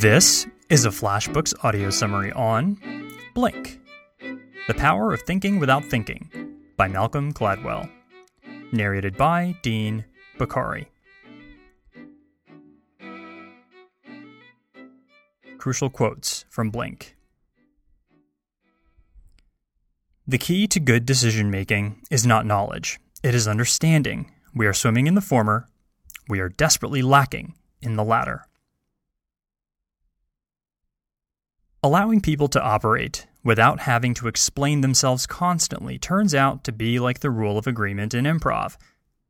This is a FlashBooks audio summary on Blink The Power of Thinking Without Thinking by Malcolm Gladwell. Narrated by Dean Bakari. Crucial quotes from Blink. The key to good decision making is not knowledge, it is understanding. We are swimming in the former, we are desperately lacking in the latter. Allowing people to operate without having to explain themselves constantly turns out to be like the rule of agreement in improv.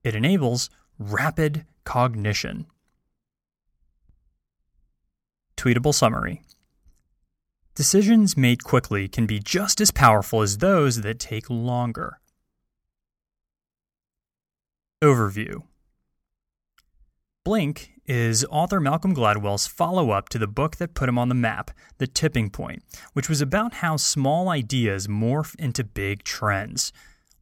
It enables rapid cognition. Tweetable summary Decisions made quickly can be just as powerful as those that take longer. Overview Blink is author Malcolm Gladwell's follow up to the book that put him on the map, The Tipping Point, which was about how small ideas morph into big trends.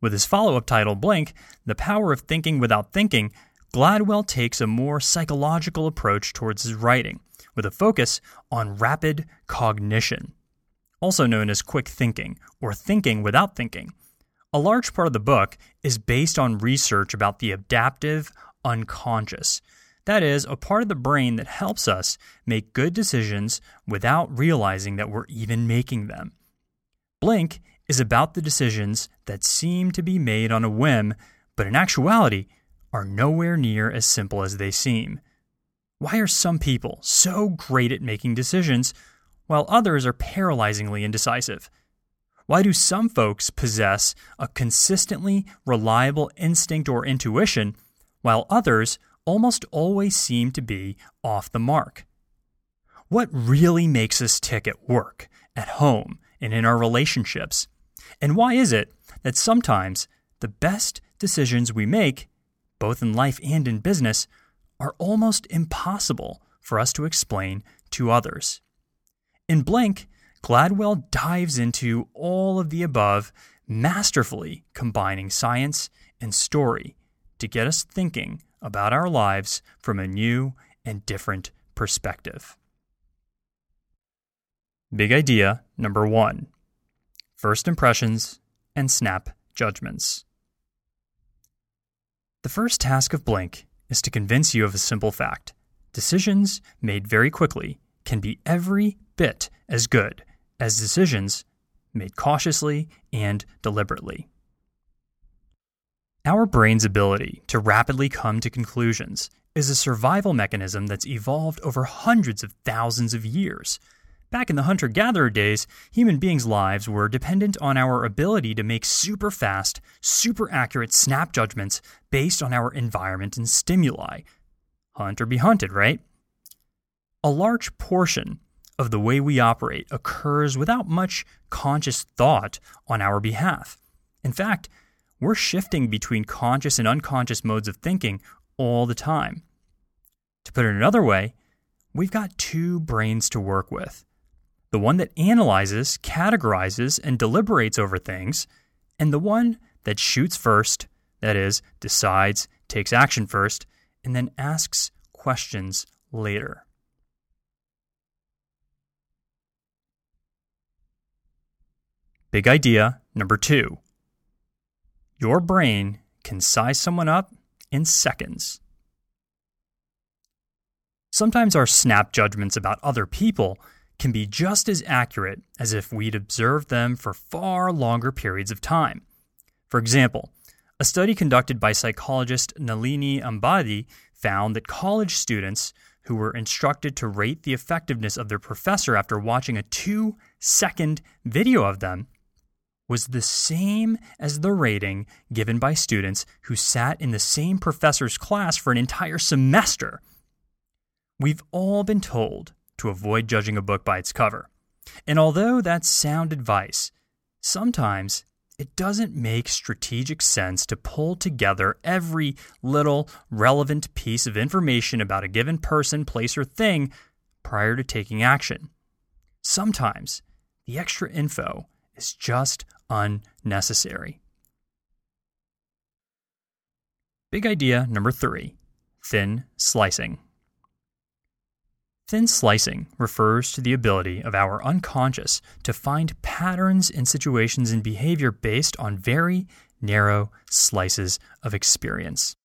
With his follow up title, Blink The Power of Thinking Without Thinking, Gladwell takes a more psychological approach towards his writing, with a focus on rapid cognition, also known as quick thinking or thinking without thinking. A large part of the book is based on research about the adaptive unconscious that is, a part of the brain that helps us make good decisions without realizing that we're even making them. Blink is about the decisions that seem to be made on a whim, but in actuality are nowhere near as simple as they seem. Why are some people so great at making decisions while others are paralyzingly indecisive? Why do some folks possess a consistently reliable instinct or intuition while others almost always seem to be off the mark. What really makes us tick at work, at home, and in our relationships? And why is it that sometimes the best decisions we make, both in life and in business, are almost impossible for us to explain to others? In Blink, Gladwell dives into all of the above, masterfully combining science and story to get us thinking about our lives from a new and different perspective. Big idea number one first impressions and snap judgments. The first task of Blink is to convince you of a simple fact decisions made very quickly can be every bit as good as decisions made cautiously and deliberately. Our brain's ability to rapidly come to conclusions is a survival mechanism that's evolved over hundreds of thousands of years. Back in the hunter gatherer days, human beings' lives were dependent on our ability to make super fast, super accurate snap judgments based on our environment and stimuli. Hunt or be hunted, right? A large portion of the way we operate occurs without much conscious thought on our behalf. In fact, we're shifting between conscious and unconscious modes of thinking all the time. To put it another way, we've got two brains to work with the one that analyzes, categorizes, and deliberates over things, and the one that shoots first, that is, decides, takes action first, and then asks questions later. Big idea number two your brain can size someone up in seconds. Sometimes our snap judgments about other people can be just as accurate as if we'd observed them for far longer periods of time. For example, a study conducted by psychologist Nalini Ambady found that college students who were instructed to rate the effectiveness of their professor after watching a two second video of them was the same as the rating given by students who sat in the same professor's class for an entire semester. We've all been told to avoid judging a book by its cover. And although that's sound advice, sometimes it doesn't make strategic sense to pull together every little relevant piece of information about a given person, place, or thing prior to taking action. Sometimes the extra info is just unnecessary. Big idea number three thin slicing. Thin slicing refers to the ability of our unconscious to find patterns in situations and behavior based on very narrow slices of experience.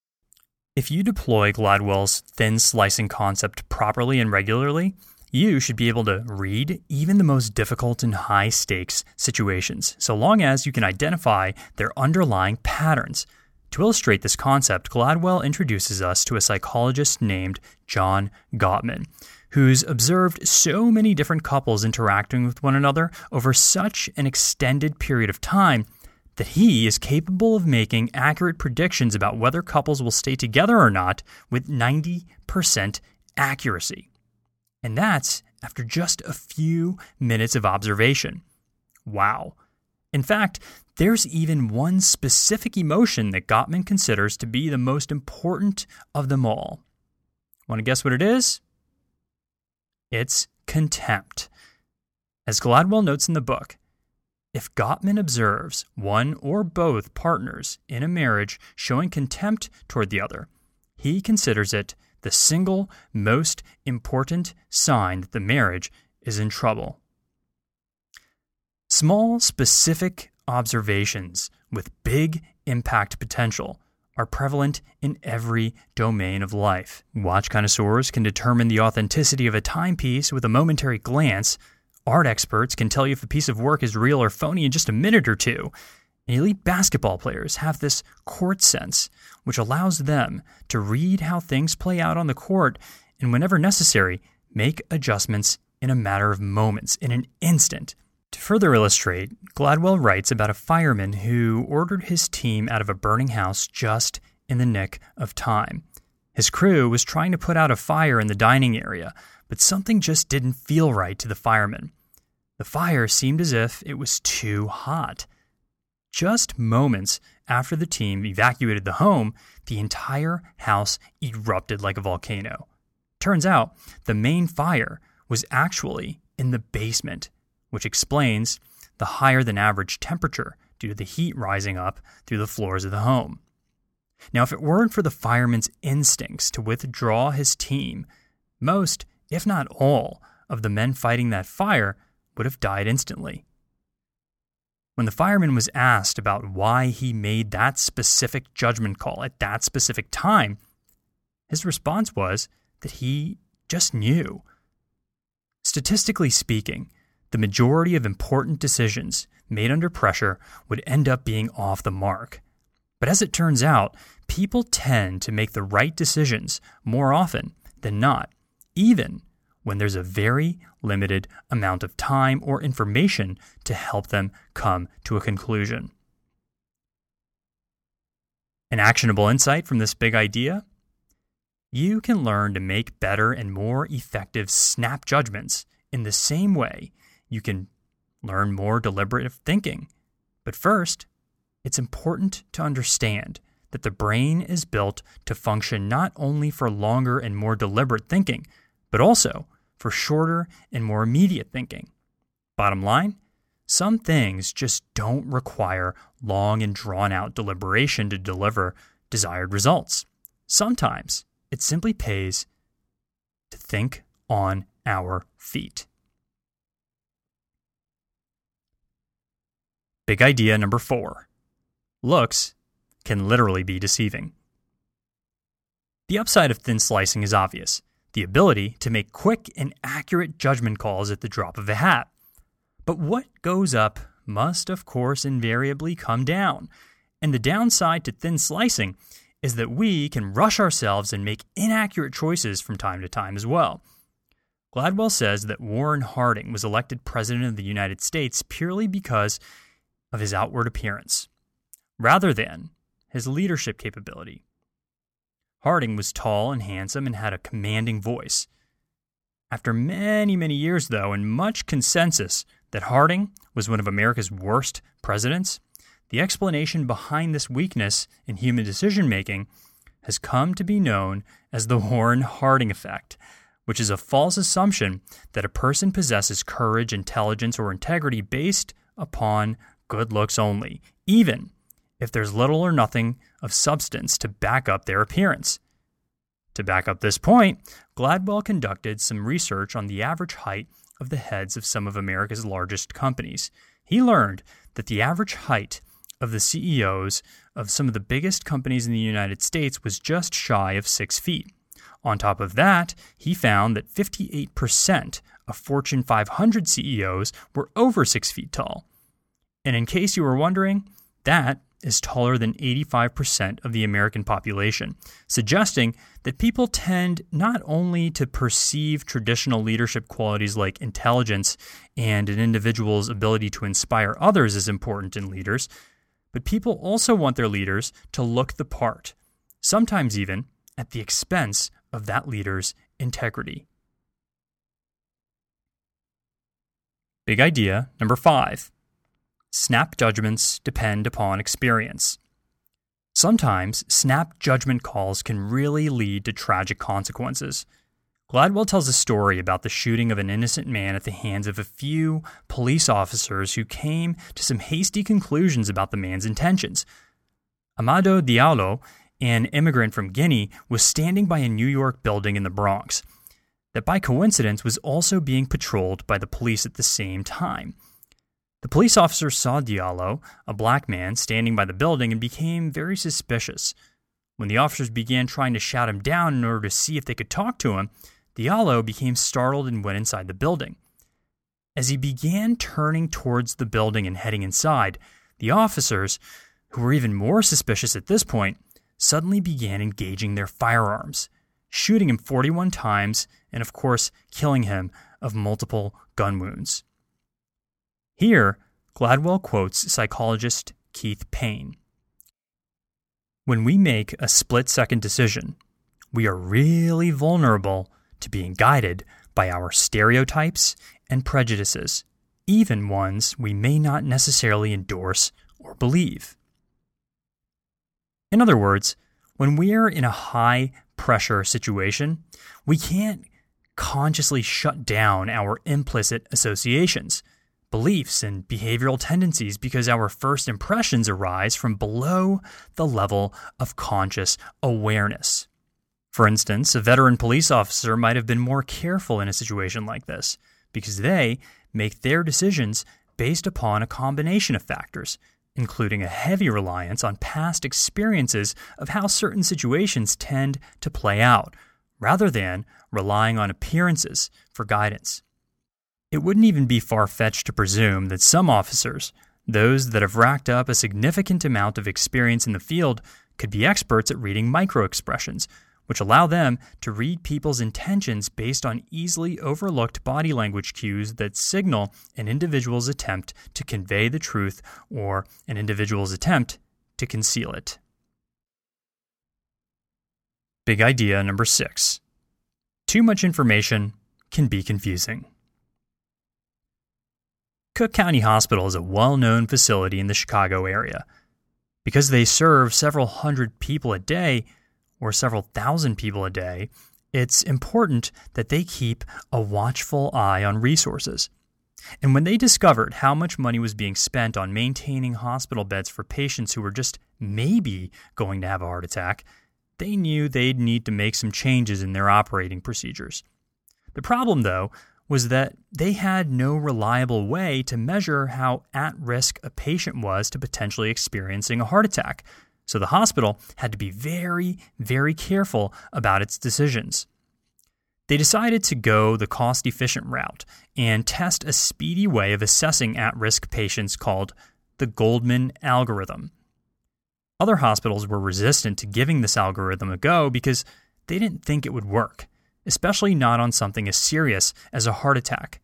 If you deploy Gladwell's thin slicing concept properly and regularly, you should be able to read even the most difficult and high stakes situations, so long as you can identify their underlying patterns. To illustrate this concept, Gladwell introduces us to a psychologist named John Gottman, who's observed so many different couples interacting with one another over such an extended period of time that he is capable of making accurate predictions about whether couples will stay together or not with 90% accuracy. And that's after just a few minutes of observation. Wow. In fact, there's even one specific emotion that Gottman considers to be the most important of them all. Want to guess what it is? It's contempt. As Gladwell notes in the book, if Gottman observes one or both partners in a marriage showing contempt toward the other, he considers it the single most important sign that the marriage is in trouble. Small, specific observations with big impact potential are prevalent in every domain of life. Watch connoisseurs can determine the authenticity of a timepiece with a momentary glance. Art experts can tell you if a piece of work is real or phony in just a minute or two. Elite basketball players have this court sense, which allows them to read how things play out on the court and, whenever necessary, make adjustments in a matter of moments, in an instant. To further illustrate, Gladwell writes about a fireman who ordered his team out of a burning house just in the nick of time. His crew was trying to put out a fire in the dining area, but something just didn't feel right to the fireman. The fire seemed as if it was too hot. Just moments after the team evacuated the home, the entire house erupted like a volcano. Turns out the main fire was actually in the basement which explains the higher than average temperature due to the heat rising up through the floors of the home. Now, if it weren't for the fireman's instincts to withdraw his team, most, if not all, of the men fighting that fire would have died instantly. When the fireman was asked about why he made that specific judgment call at that specific time, his response was that he just knew. Statistically speaking, the majority of important decisions made under pressure would end up being off the mark. But as it turns out, people tend to make the right decisions more often than not, even when there's a very limited amount of time or information to help them come to a conclusion. An actionable insight from this big idea? You can learn to make better and more effective snap judgments in the same way you can learn more deliberative thinking. But first, it's important to understand that the brain is built to function not only for longer and more deliberate thinking, but also for shorter and more immediate thinking. Bottom line, some things just don't require long and drawn out deliberation to deliver desired results. Sometimes it simply pays to think on our feet. Big idea number four looks can literally be deceiving. The upside of thin slicing is obvious the ability to make quick and accurate judgment calls at the drop of a hat. But what goes up must, of course, invariably come down. And the downside to thin slicing is that we can rush ourselves and make inaccurate choices from time to time as well. Gladwell says that Warren Harding was elected President of the United States purely because of his outward appearance, rather than his leadership capability. Harding was tall and handsome and had a commanding voice. After many, many years, though, and much consensus that Harding was one of America's worst presidents, the explanation behind this weakness in human decision making has come to be known as the Warren Harding effect, which is a false assumption that a person possesses courage, intelligence, or integrity based upon good looks only, even if there's little or nothing of substance to back up their appearance. To back up this point, Gladwell conducted some research on the average height of the heads of some of America's largest companies. He learned that the average height of the CEOs of some of the biggest companies in the United States was just shy of six feet. On top of that, he found that 58% of Fortune 500 CEOs were over six feet tall. And in case you were wondering, that is taller than 85% of the American population, suggesting that people tend not only to perceive traditional leadership qualities like intelligence and an individual's ability to inspire others as important in leaders, but people also want their leaders to look the part, sometimes even at the expense of that leader's integrity. Big idea number five snap judgments depend upon experience. Sometimes snap judgment calls can really lead to tragic consequences. Gladwell tells a story about the shooting of an innocent man at the hands of a few police officers who came to some hasty conclusions about the man's intentions. Amadou Diallo, an immigrant from Guinea, was standing by a New York building in the Bronx that by coincidence was also being patrolled by the police at the same time. The police officer saw Diallo, a black man, standing by the building and became very suspicious. When the officers began trying to shout him down in order to see if they could talk to him, Diallo became startled and went inside the building. As he began turning towards the building and heading inside, the officers, who were even more suspicious at this point, suddenly began engaging their firearms, shooting him 41 times and, of course, killing him of multiple gun wounds. Here, Gladwell quotes psychologist Keith Payne. When we make a split second decision, we are really vulnerable to being guided by our stereotypes and prejudices, even ones we may not necessarily endorse or believe. In other words, when we're in a high pressure situation, we can't consciously shut down our implicit associations, beliefs, and behavioral tendencies because our first impressions arise from below the level of conscious awareness. For instance, a veteran police officer might have been more careful in a situation like this because they make their decisions based upon a combination of factors, including a heavy reliance on past experiences of how certain situations tend to play out, rather than relying on appearances for guidance. It wouldn't even be far fetched to presume that some officers, those that have racked up a significant amount of experience in the field, could be experts at reading microexpressions which allow them to read people's intentions based on easily overlooked body language cues that signal an individual's attempt to convey the truth or an individual's attempt to conceal it. Big idea number six too much information can be confusing. Cook County Hospital is a well known facility in the Chicago area. Because they serve several hundred people a day, or several thousand people a day, it's important that they keep a watchful eye on resources. And when they discovered how much money was being spent on maintaining hospital beds for patients who were just maybe going to have a heart attack, they knew they'd need to make some changes in their operating procedures. The problem, though, was that they had no reliable way to measure how at risk a patient was to potentially experiencing a heart attack, so the hospital had to be very, very careful about its decisions. They decided to go the cost efficient route and test a speedy way of assessing at risk patients called the Goldman algorithm. Other hospitals were resistant to giving this algorithm a go because they didn't think it would work, especially not on something as serious as a heart attack.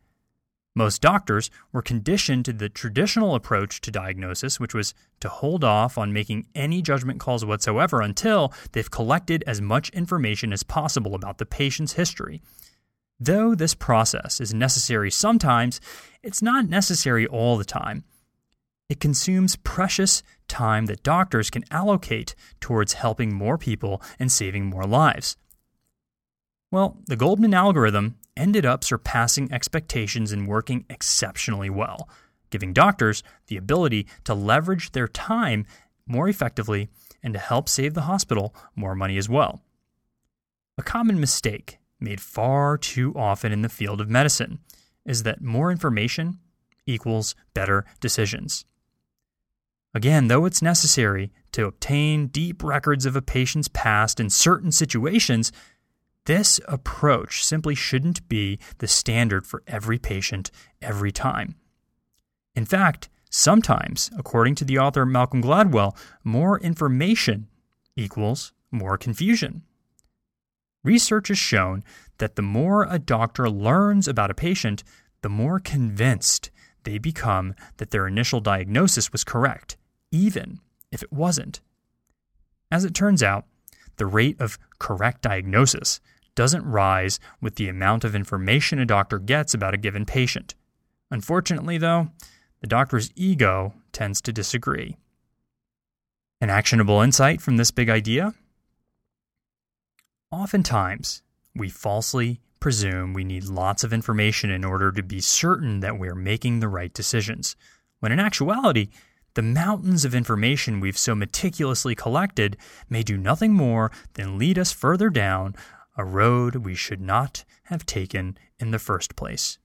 Most doctors were conditioned to the traditional approach to diagnosis, which was to hold off on making any judgment calls whatsoever until they've collected as much information as possible about the patient's history. Though this process is necessary sometimes, it's not necessary all the time. It consumes precious time that doctors can allocate towards helping more people and saving more lives. Well, the Goldman algorithm ended up surpassing expectations and working exceptionally well, giving doctors the ability to leverage their time more effectively and to help save the hospital more money as well. A common mistake made far too often in the field of medicine is that more information equals better decisions. Again, though it's necessary to obtain deep records of a patient's past in certain situations, this approach simply shouldn't be the standard for every patient every time. In fact, sometimes, according to the author Malcolm Gladwell, more information equals more confusion. Research has shown that the more a doctor learns about a patient, the more convinced they become that their initial diagnosis was correct, even if it wasn't. As it turns out, the rate of correct diagnosis doesn't rise with the amount of information a doctor gets about a given patient. Unfortunately, though, the doctor's ego tends to disagree. An actionable insight from this big idea? Oftentimes, we falsely presume we need lots of information in order to be certain that we're making the right decisions, when in actuality, the mountains of information we've so meticulously collected may do nothing more than lead us further down a road we should not have taken in the first place.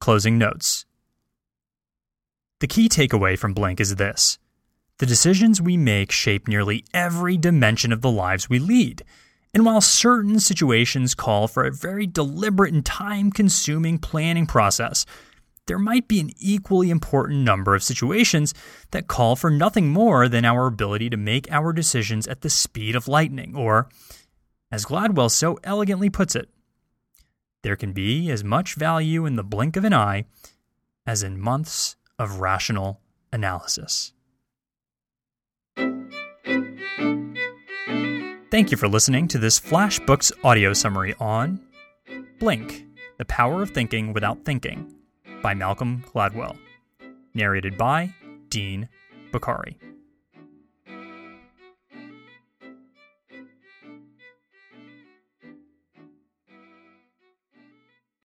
Closing notes. The key takeaway from Blink is this the decisions we make shape nearly every dimension of the lives we lead. And while certain situations call for a very deliberate and time consuming planning process, there might be an equally important number of situations that call for nothing more than our ability to make our decisions at the speed of lightning, or, as Gladwell so elegantly puts it, there can be as much value in the blink of an eye as in months of rational analysis. Thank you for listening to this FlashBooks audio summary on Blink The Power of Thinking Without Thinking by Malcolm Gladwell. Narrated by Dean Bakari.